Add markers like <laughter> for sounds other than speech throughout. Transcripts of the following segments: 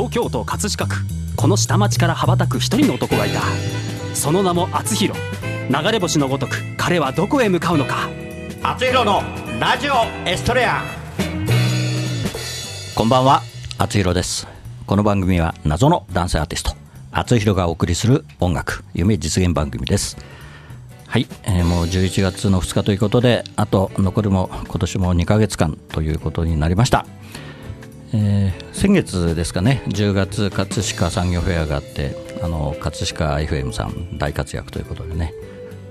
東京都葛飾区。この下町から羽ばたく一人の男がいた。その名も厚弘。流れ星のごとく彼はどこへ向かうのか。厚弘のラジオエストレア。こんばんは。厚弘です。この番組は謎の男性アーティスト。厚弘がお送りする音楽夢実現番組です。はい、えー、もう11月の2日ということであと残りも今年も2ヶ月間ということになりましたえー、先月ですかね10月葛飾産業フェアがあってあの葛飾 IFM さん大活躍ということでね。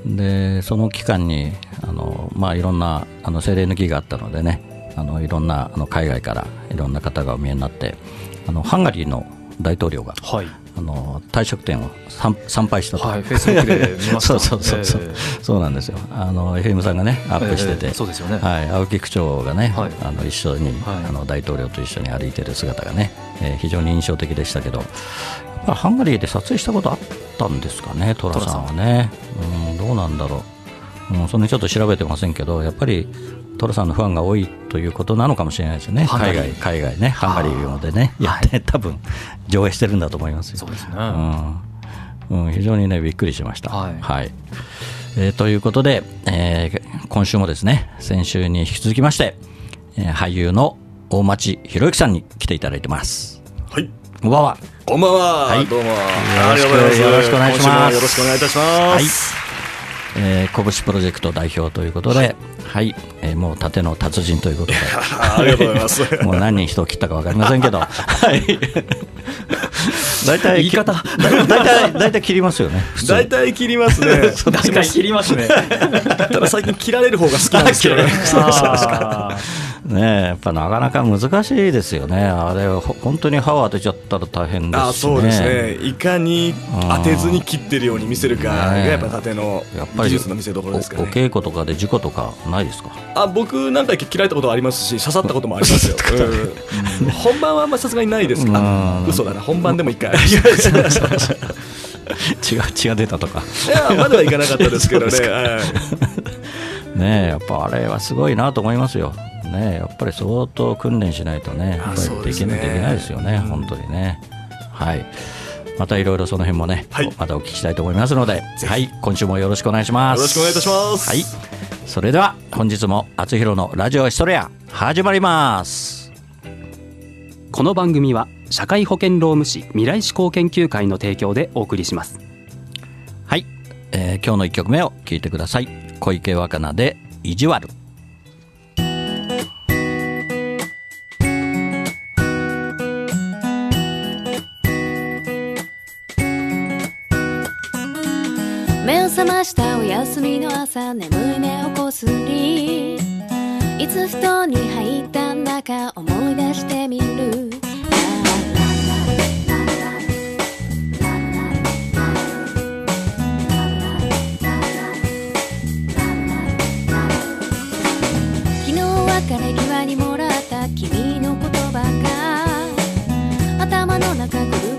でその期間にあの、まあ、いろんなあの精霊抜きがあったのでねあのいろんなあの海外からいろんな方がお見えになってあのハンガリーの大統領が、はい、あの退職店を参拝したと、はい、フェイスブックで見ました。<laughs> そうそうそうそう、えー、そうなんですよ。あの FM さんがねアップしてて、えー、そうですよね、はい、青木区長がね、はい、あの一緒に、はい、あの大統領と一緒に歩いてる姿がね、えー、非常に印象的でしたけど。ハンガリーで撮影したことあったんですかね寅さんはね、うん、どうなんだろう、うん、そんなにちょっと調べてませんけどやっぱり寅さんのファンが多いということなのかもしれないですよね、海外海外ね、ハンガリーでね、やって、多分上映してるんだと思いますよ。そうですね、うんうん、非常にね、びっくりしました。はい、はいえー、ということで、えー、今週もですね、先週に引き続きまして、えー、俳優の大町博之さんに来ていただいてます。はい。こんばんは。こんばんは。はい、どうも。よろしくお願いします。よろしくお願いいたします。はいえー、拳プロジェクト代表ということで、はい、はい、えー、もう盾の達人ということで、<laughs> ありがとうございます。<laughs> もう何人人を切ったか分かりませんけど、はい。大体言い方大体大体切りますよね。大体切りますね。大体切りますね。ただ最近切られる方が好きなんですけどね。<laughs> ねやっぱなかなか難しいですよね、あれ、本当に歯を当てちゃったら大変ですし、ね、そうですね、いかに当てずに切ってるように見せるかが、やっぱ縦の技術の見せ所ですか、ね、お稽古とかで事故とかないですか？あ僕、何回か切られたことありますし、刺さったこともありますよ、<laughs> うん、本番はさすがにないですか、嘘だな、本番でも一回。血が血が出たとか。いやまだはいかなかったですけどね。<laughs> ねやっぱあれはすごいなと思いますよねやっぱり相当訓練しないとねやっぱりできない、できないですよね、本当にね。はいまたいろいろその辺もね、はい、またお聞きしたいと思いますので、はい、今週もよろしくお願いします。よろしくお願いいたします。はい、それでは本日も厚弘のラジオヒストレア始まります。この番組は社会保険労務士未来志向研究会の提供でお送りします。はい、えー、今日の一曲目を聞いてください。小池若菜で意地悪。休みの朝眠い目をこすりいつ布団に入ったんだか思い出してみる。昨日別れ際にもらった君の言葉が頭の中ぐる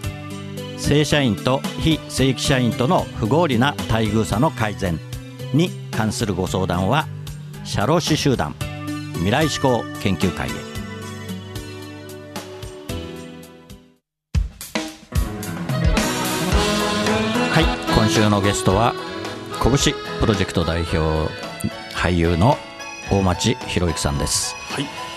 正社員と非正規社員との不合理な待遇差の改善に関するご相談は社労士集団未来志向研究会へはい今週のゲストは拳プロジェクト代表俳優の大町博之さんですはい。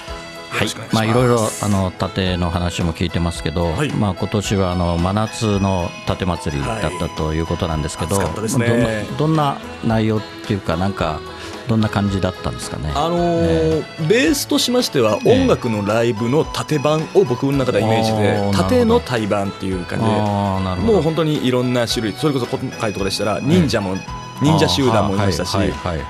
はい。まあいろいろあの盾の話も聞いてますけど、はい。まあ今年はあの真夏の盾祭りだったということなんですけど、はいどんなどんな内容っていうかなんかどんな感じだったんですかね？あのーベースとしましてはええ。音楽のライブの縦版を僕の中ではイメージで縦の対版っていう感じでもう本当にいろんな種類それこそ今回とかでしたら忍者も忍者集団もいましたし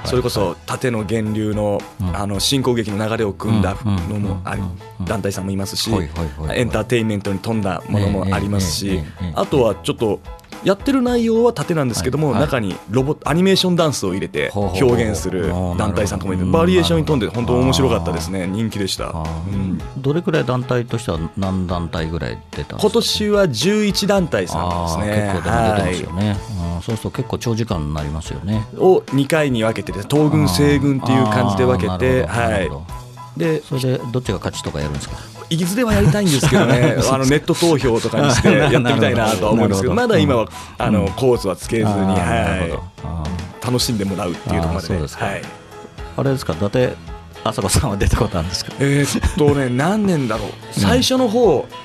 それこそ縦の源流のうん。あの進行劇の流れを組んだのもあり団体さんもいますしエンターテインメントに富んだものもありますしあとはちょっとやってる内容は縦なんですけども、はい。はい中にロボアニメーションダンスを入れて表現する団体さんとかもいてバリエーションに富んで本当面白かったですね人気でした、うん。どれくらい団体としては何団体ぐらい出たんですか？今年は11団体さんですね。結構出てますよね、うん。そうすると結構長時間になりますよね。を2回に分けてて東軍西軍っていう感じで分けてはい。でそれでどっちが勝ちとかやるんですか？いずれはやりたいんですけどね。<laughs> あのネット投票とかにして <laughs> やってみたいなとは思うんですけどまだ今はあのうんコースはつけずに、はい、楽しんでもらうっていうところまで,、あーそうではい、あれですか伊達朝子さんは出たことあるんですか？えーっとね何年だろう。<laughs> 最初の方、ええ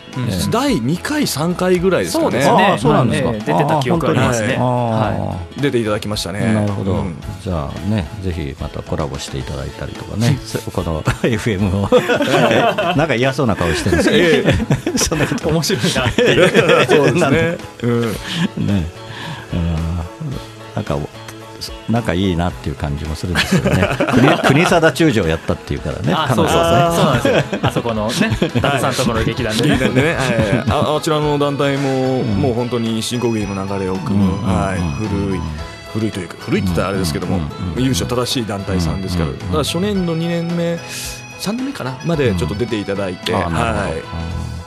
第2回3回ぐらいですかね。そうですね。あーそうなんですか。ええ出てた記憶ありますね。は本出ていただきましたね。なるほど、うん。じゃあねぜひまたコラボしていただいたりとかね。この <laughs> FM を。<laughs> なんか嫌そうな顔してるんですけど、<laughs> そんなこと。面白いなそうですね、うん、ね、うんなんかなんかいいなっていう感じもするんですけどね。<laughs> 国国定中将やったっていうからねあそうそうそう。彼女はねそうなんですよ。あそこのね伊達さんところの劇団でね劇団でね、はい。ああちらの団体も、もう本当に進行劇の流れを組む、うん。はい。うん。古い古いというか古いって言ったらあれですけども、うん。優勝正しい団体さんですから、うん。だから初年度2年目3年目かなまでちょっと出ていただいて、はい。うん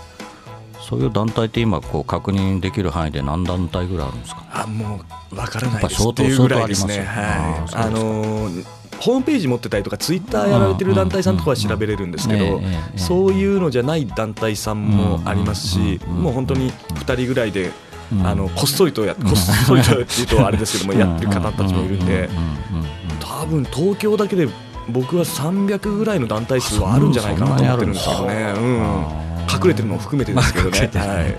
そういう団体って今こう確認できる範囲で何団体ぐらいあるんですか？あもうわからないです。っていうぐらいですね。はい。あのーホームページ持ってたりとかツイッターやられてる団体さんとかは調べれるんですけどそういうのじゃない団体さんもありますしもう本当に2人ぐらいでうん。あのこっそりとやこっそりとっていうとあれですけどもやってる方たちもいるんで多分東京だけで僕は300ぐらいの団体数はあるんじゃないかなと思ってるんですけどね。うん隠れてるのも含めてですけどね。はい。へ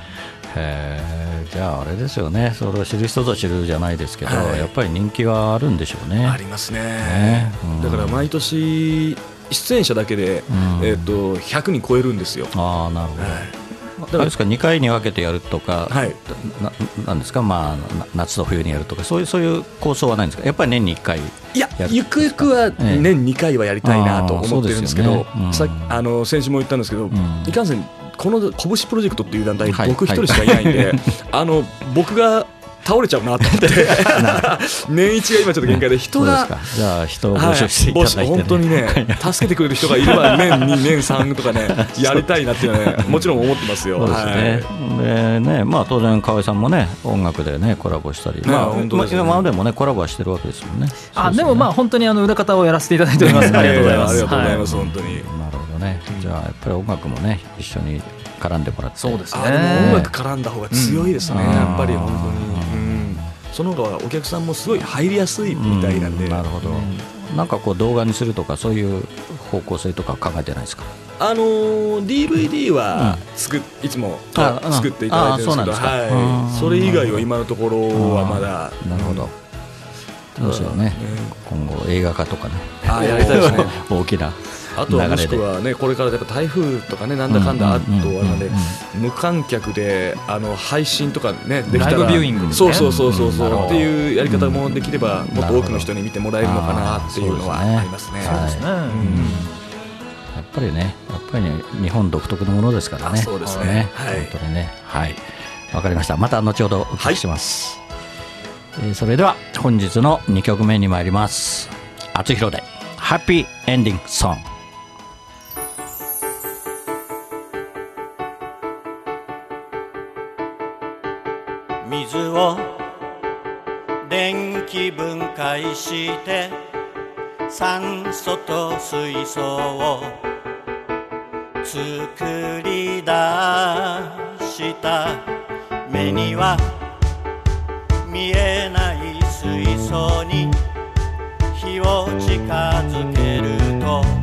えじゃああれですよね。それを知る人ぞ知るじゃないですけど、はい。やっぱり人気はあるんでしょうね。ありますね。ね。うん。だから毎年出演者だけで、うん。えっと100人超えるんですよ。ああなるほど、はいあれですか2回に分けてやるとか、はい。ななんですか、まあ、な夏と冬にやるとかそういうそういう構想はないんですか？やっぱり年に1回いやゆくゆくはええ。年2回はやりたいなと思ってるんですけど、ね。うん。さあの先週も言ったんですけど、ん。いかんせんこの拳プロジェクトっていう団体、はい。僕一人しかいないんで、<laughs> あの僕が倒れちゃうなと思って年一が今ちょっと限界で人が。じゃあ人を募集していただいて、本当にね助けてくれる人がいれば年2年3とかね <laughs> やりたいなっていうのはねもちろん思ってますよ。そうですね。でね、まあ当然河合さんもね音楽でねコラボしたり、まあ本当今までもねコラボはしてるわけですもんね。あでもまあ本当にあの裏方をやらせていただいております。ありがとうございます。ありがとうございはます、本当に。なるほどね。じゃあやっぱり音楽もね一緒に絡んでもらって。そうですあでも音楽絡んだ方が強いですね、うんやっぱり本当に、うん、その方がお客さんもすごい入りやすいみたいなんで、うなるほど。なんかこう動画にするとかそういう方向性とか考えてないですか？あのー DVD は作っいつも作っていただいてるんですけど、はい、うん。それ以外は今のところはまだ、なるほど。どうしようね。今後映画化とかね。あやりたいですね。<laughs> 大きなあとはもしく。はねこれからやっぱ台風とかねなんだかんだあとはなんで無観客であの配信とかねできたらライブビューイングですねそうそうそうそうそう、っていうやり方もできればんもっと多くの人に見てもらえるのかなっていうのはありますね。そうですねはいねやっぱりね、やっぱりね、日本独特のものですからね。あそうですねはい本当にね。はい。わかりました。また後ほどお聞きします。えーそれでは本日の2曲目に参ります。あつひろで、ハッピーエンディングソング。分解して酸素と水素を作り出した。目には見えない水素に火を近づけると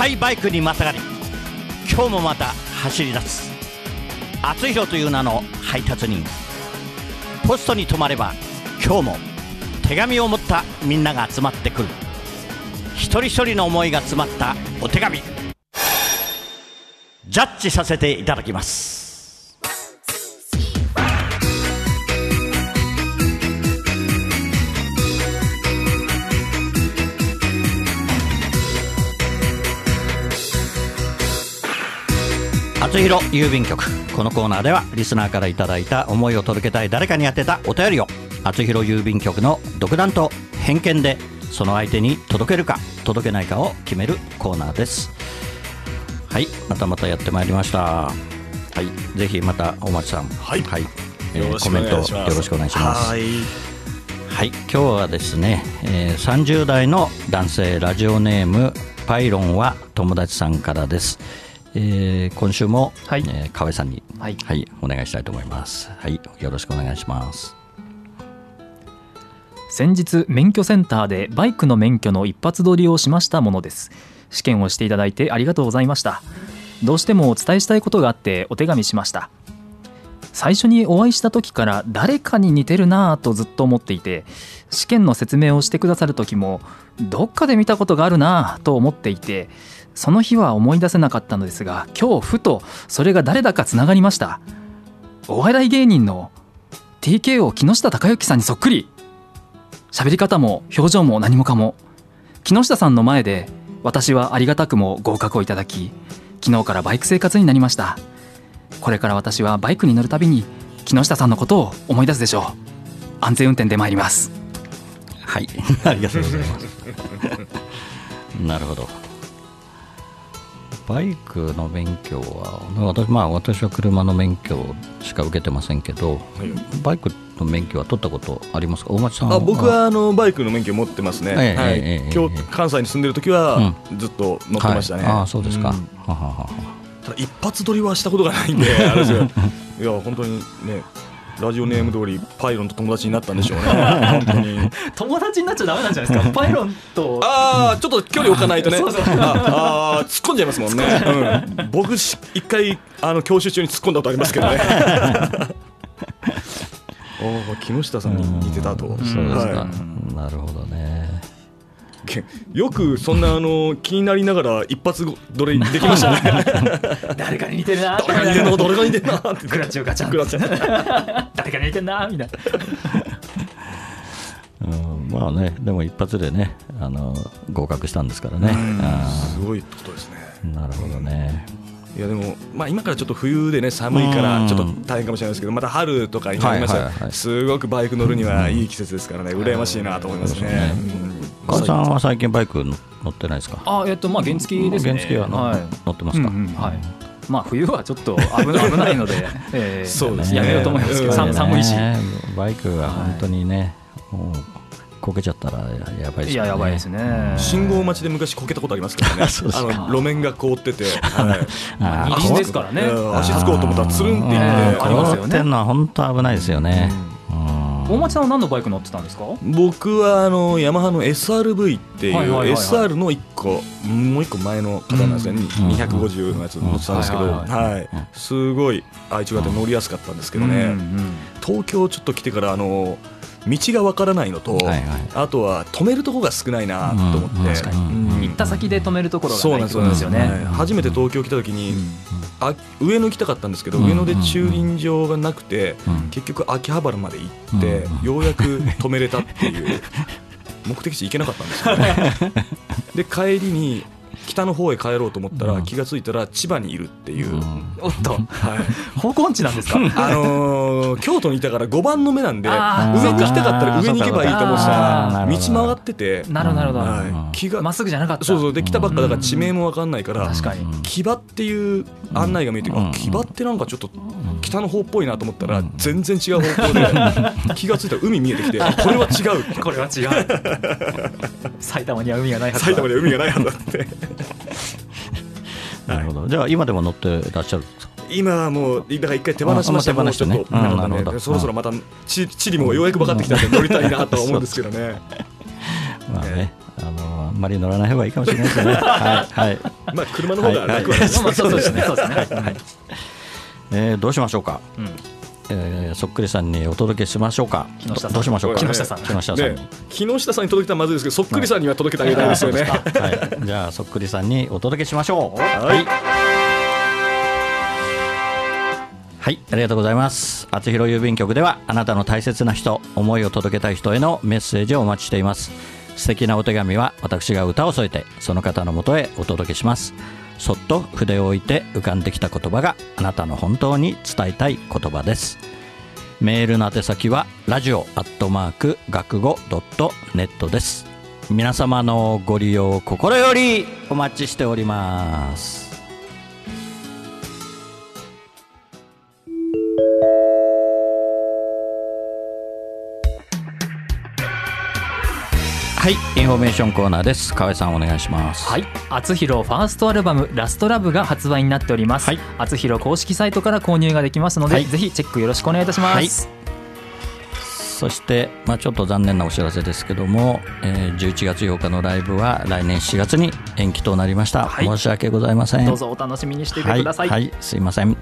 赤いバイクにまたがり今日もまた走り出す。厚弘という名の配達人。ポストに泊まれば今日も手紙を持ったみんなが集まってくる。一人一人の思いが詰まったお手紙。ジャッジさせていただきます。厚弘郵便局。このコーナーではリスナーからいただいた思いを届けたい誰かに宛てたお便りを厚弘郵便局の独断と偏見でその相手に届けるか届けないかを決めるコーナーです。はいまたまたやってまいりました。はいぜひまた大町さん。はい。えーよろしコメントよろしくお願いします。はい。はい、今日はですね、えー30代の男性ラジオネームパイロンは友達さんからです。えー今週も、はい。えー河合さんに、はい。お願いしたいと思います。はい、よろしくお願いします。先日免許センターでバイクの免許の一発撮りをしましたものです。試験をしていただいてありがとうございました。どうしてもお伝えしたいことがあってお手紙しました。最初にお会いした時から誰かに似てるなぁとずっと思っていて試験の説明をしてくださる時もどっかで見たことがあるなぁと思っていてその日は思い出せなかったのですが今日ふとそれが誰だかつながりました。お笑い芸人の TKO 木下隆之さんにそっくり。喋り方も表情も何もかも。木下さんの前で私はありがたくも合格をいただき昨日からバイク生活になりました。これから私はバイクに乗るたびに木下さんのことを思い出すでしょう。安全運転で参ります。はい、<laughs> ありがとうございます。<laughs> なるほど。バイクの免許は、私まあ、私は車の免許しか受けてませんけど、バイクの免許は取ったことありますか？大町さんあ僕はあのバイクの免許持ってますね、ええはい。ええ今日関西に住んでる時はずっと乗ってましたね、はい。ああそうですか、ん。ははははただ一発撮りはしたことがないんで <laughs> いや本当にねラジオネーム通りパイロンと友達になったんでしょうね。本当に。<laughs> 友達になっちゃダメなんじゃないですか？パイロンとああちょっと距離置かないとね。そうそう。ああー突っ込んじゃいますもんね、うん、僕し一回あの教習中に突っ込んだことありますけどね。<laughs> おお木下さんに似てたと、そうですか、はなるほどねい、よくそんなあの気になりながら一発どれできましたね。<laughs> 誰かに似てるな誰が似てんの誰が似てんのって。クラッチをガチャンクラッチ誰かに似てんなみたいな。<laughs> うんまあねでも一発でねあの合格したんですからね。あすごいことですね。ーなるほどね。いやでも、まあ、今からちょっと冬でね寒いからちょっと大変かもしれないですけどまた春とかになりましたはいすごくバイク乗るにはいい季節ですからね。羨ましいなと思いますね。うん川合さんは最近バイク乗ってないですか？あえっとまあ原付ですね。原付は乗,、はい。乗ってますか、うんうんはい。まあ冬はちょっと危な <laughs> いので、えーそうですね。やめようと思いますけど、うん寒寒いし、ねバイクが本当にね、もうこけちゃったらやばいですよね。いややばいですね。信号待ちで昔こけたことあります <laughs> からね。あの路面が凍ってて、はい。ですからね。うん足つこうと思ったらつるんっていって、ありますよね。凍ってんのは本当危ないですよね、うん大町さんは何のバイク乗ってたんですか？僕はあのヤマハの SRV っていう、SR の1個もう1個前の方なんですね、うん。250のやつ乗ってたんですけど、うんははいい。すごい愛知型で乗りやすかったんですけどね、東京ちょっと来てからあの道がわからないのと、はいはい。あとは止めるとこが少ないなと思って、行った先で止めるところがなってことないんですよね、初めて東京来た時に、あ上野行きたかったんですけど、うん。上野で駐輪場がなくて、うん結局秋葉原まで行って、うん。ようやく止めれたっていう。<laughs> 目的地行けなかったんですよね。で帰りに北の方へ帰ろうと思ったら気がついたら千葉にいるっていう、おっと。はい。<laughs> 方向音痴なんですか？<laughs> あのー京都にいたから5番の目なんであ上に行きたかったら上に行けばいいと思ってたあらー道回ってて、なるほどなるほど、はい、気がまっすぐじゃなかった。そうそう。で来たばっかだから地名も分かんないから、確かに。木場っていう案内が見えて、うん。あ木場ってなんかちょっと北の方っぽいなと思ったら、全然違う方向で <laughs> 気がついたら海見えてきてこれは違うこれは違う。埼玉には海がないはずだ。埼玉で海がないはずだってなるほど。じゃあ今でも乗ってらっしゃるんですか？今はもうだから一回手放しました。手放してね。そろそろまた地地理もようやく分かってきたんで乗りたいなとは思うんですけどね。<laughs> <laughs> まあねあのあんまり乗らない方がいいかもしれないですね。はい。はい。<laughs> まあ車の方が楽はそうですね。そうですね、はい。えーどうしましょうか、うんえーそっくりさんにお届けしましょうか。木下さん。どどうしましょうか？木下さん。木下さんに、ね木下さんに届けたらまずいですけどそっくりさんには届けてあげたいですよね。<laughs> はい、じゃあそっくりさんにお届けしましょう。はい。はい、ありがとうございます。あつひろ郵便局では、あなたの大切な人、思いを届けたい人へのメッセージをお待ちしています。素敵なお手紙は、私が歌を添えて、その方のもとへお届けします。そっと筆を置いて浮かんできた言葉が、あなたの本当に伝えたい言葉です。メールの宛先は、ラジオアットマーク学語ドットネットです。皆様のご利用心よりお待ちしております。はい、インフォメーションコーナーです。河合さんお願いします。はい、あつひろファーストアルバム「ラストラブが発売になっております、はい。あつひろ公式サイトから購入ができますので、はい。ぜひチェックよろしくお願いいたします、そして、まあ、ちょっと残念なお知らせですけども、えー11月8日のライブは来年4月に延期となりました、はい。申し訳ございません。どうぞお楽しみにしていてください、はい、はい、すいません。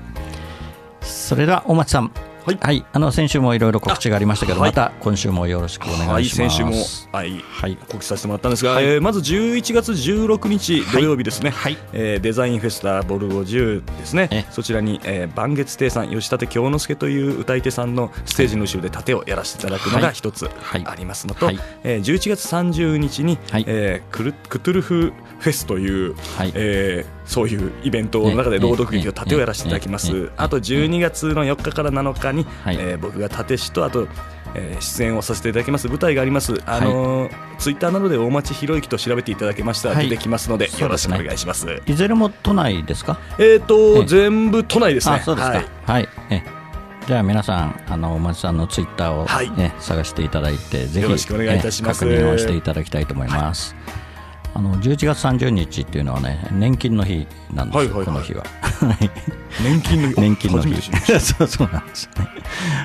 それでは大町さんはい、あの先週もいろいろ告知がありましたけど、あはい。また今週もよろしくお願いします、はい、先週も、はい、はい。告知させてもらったんですが、えーまず11月16日土曜日ですね、はい。えーデザインフェスタボルゴ10ですね。え、そちらに、えー、万月亭さん、吉立京之介という歌い手さんのステージの後ろで盾をやらせていただくのはい。が一つはい。ありますのと、はい。えー11月30日に、はい。えークルクトゥルフフェスという、はい。えーそういうイベントの中で朗読劇を盾をやらせていただきます。あと12月の4日から7日に、はい。えー僕が盾師とあと、えー出演をさせていただきます。舞台があります。あのーツイッターなどで大町博之と調べていただけましたらはい。出てきますので、よろしくお願いします。いずれも都内ですか？えっ、と、ええ全部都内ですね。あそうですか。はい。はい、えじゃあ皆さんあのお町さんのツイッターを、はい。ね探していただいてぜひよろしくお願いいたします。ね確認をしていただきたいと思います、あの11月30日っていうのはね年金の日なんですよ、はいはいはい。この日は。<laughs> 年金の日。<laughs> 年金の日。<laughs> そうそうなんですね。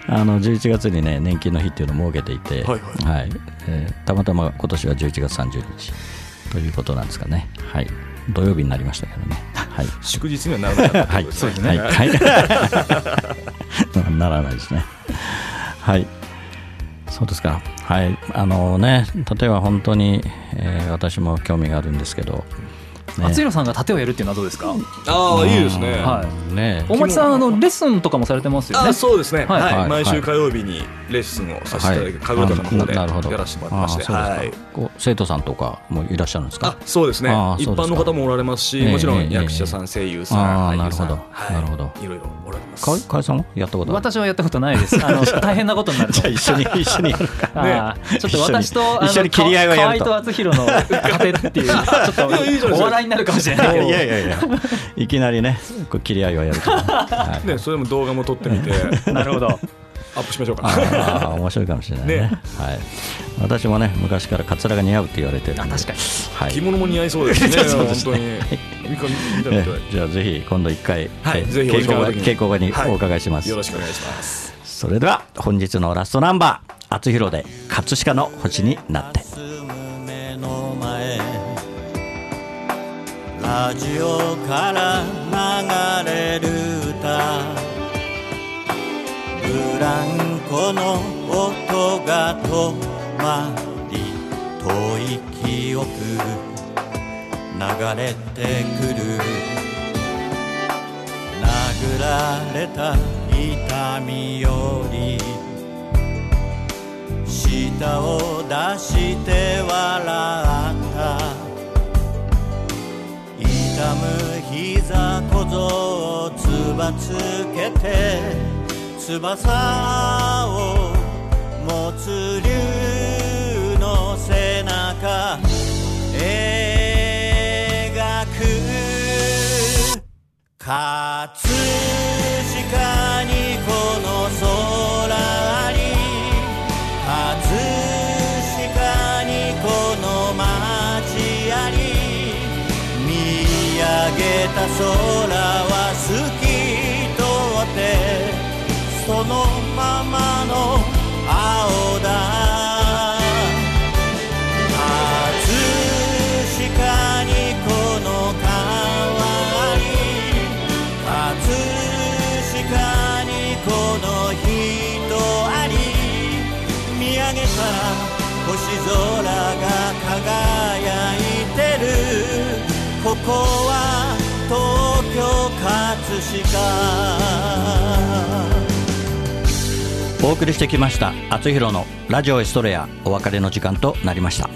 あの11月にね年金の日っていうのを設けていて、はいはい。えーたまたま今年は11月30日ということなんですかね。はい。土曜日になりましたけどね。はい。た祝日にはならなかったということですね。はい、はい、ならないですね。はい。そうですか。はい。あのね、例えば本当に、えー私も興味があるんですけど、ね。あつひろさんが盾をやるっていうのはどうですか？ああ、いいですね。はい。ね大町さんあのレッスンとかもされてますよね？あそうですね、はい。毎週火曜日にレッスンをさせていただい。て、神楽坂の方でななるほど。やらせてもらってまして、生徒さんとかもいらっしゃるんですあかそうですね。一あーそうですか。般の方もおられますし、ええもちろんええ役者さん、声優さん、あー俳優さん。なるほど。はい。なるほど。いろいろおられます。か河合さんはやったこと私はやったことないです。あの <laughs> 大変なことになると。一緒に一緒に。やるかちょっと私とあの一緒に切り合いをやると。河合と厚弘の盾っていうちょっとお <laughs> 笑いになるかもしれない。いやいやいやいきなりねこう切り合いをやると、は <laughs> いね、それも動画も撮ってみて。<laughs> なるほど。アップしましょうか。ああ面白いかもしれないね。ね。はい、私もね昔からカツラが似合うって言われてるあ確かに。はい。着物も似合いそうですね。<laughs> そうです本当に。じゃあぜひ今度一回、はいえぜひお稽古場稽古場にはい。お伺いします、よろしくお願いします。それでは本日のラストナンバー「厚弘で葛飾の星になって」ラジオから流れる歌。ブランコの音が止まり遠い記憶流れてくる。殴られた痛みより舌を出してばつけて翼を持つ竜の背中。描く葛飾にこの空あり。葛飾にこの街あり。見上げた空のままの青だ葛飾にこの川あり葛飾にこの人あり見上げたら星空が輝いてるここは東京葛飾お送りしてきました厚弘のラジオエストレアお別れの時間となりました。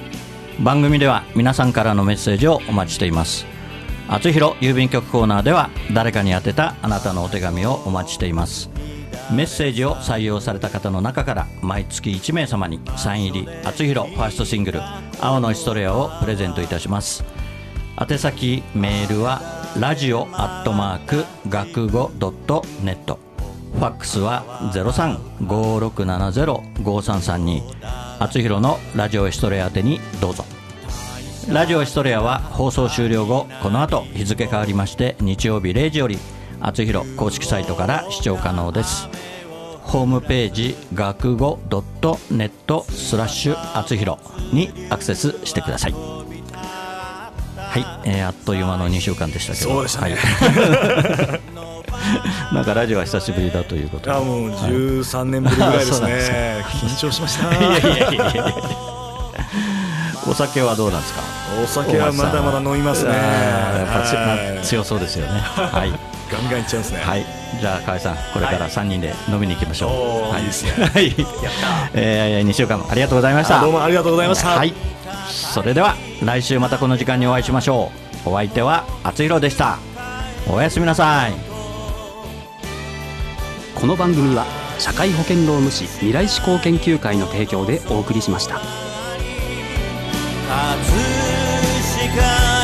番組では皆さんからのメッセージをお待ちしています。厚弘郵便局コーナーでは誰かに宛てたあなたのお手紙をお待ちしています。メッセージを採用された方の中から毎月1名様にサイン入り厚弘ファーストシングル「青のエストレア」をプレゼントいたします。宛先メールはラジオアットマーク学語ドットネット。ファックスは0356705332厚弘のラジオエストレア宛てにどうぞ。ラジオエストレアは放送終了後この後日付変わりまして日曜日0時より厚弘公式サイトから視聴可能です。ホームページ学語ドットネットスラッシュにアクセスしてください。はい、えーあっという間の2週間でしたけど。そうでしたね。はい <laughs> なんかラジオは久しぶりだということで。あもう13年ぶりぐらいですね。緊張しました。<laughs> いやいやいやいやお酒はどうなんですか？お酒はまだまだ飲みますね。やっぱ強そうですよね。はい。ガンガンいっちゃいますね。はい、じゃあ河合さんこれから3人で飲みに行きましょう、はい。いいですね。<laughs> はい。えー、2週間ありがとうございました。あどうもありがとうございました。はい。それでは来週またこの時間にお会いしましょう。お相手は厚弘でした。おやすみなさいこの番組は社会保険労務士未来志向研究会の提供でお送りしました。飾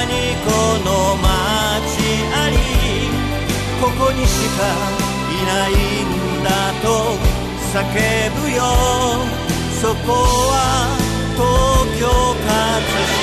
にこの街ありここにしかいないんだと叫ぶよ。そこは東京葛飾。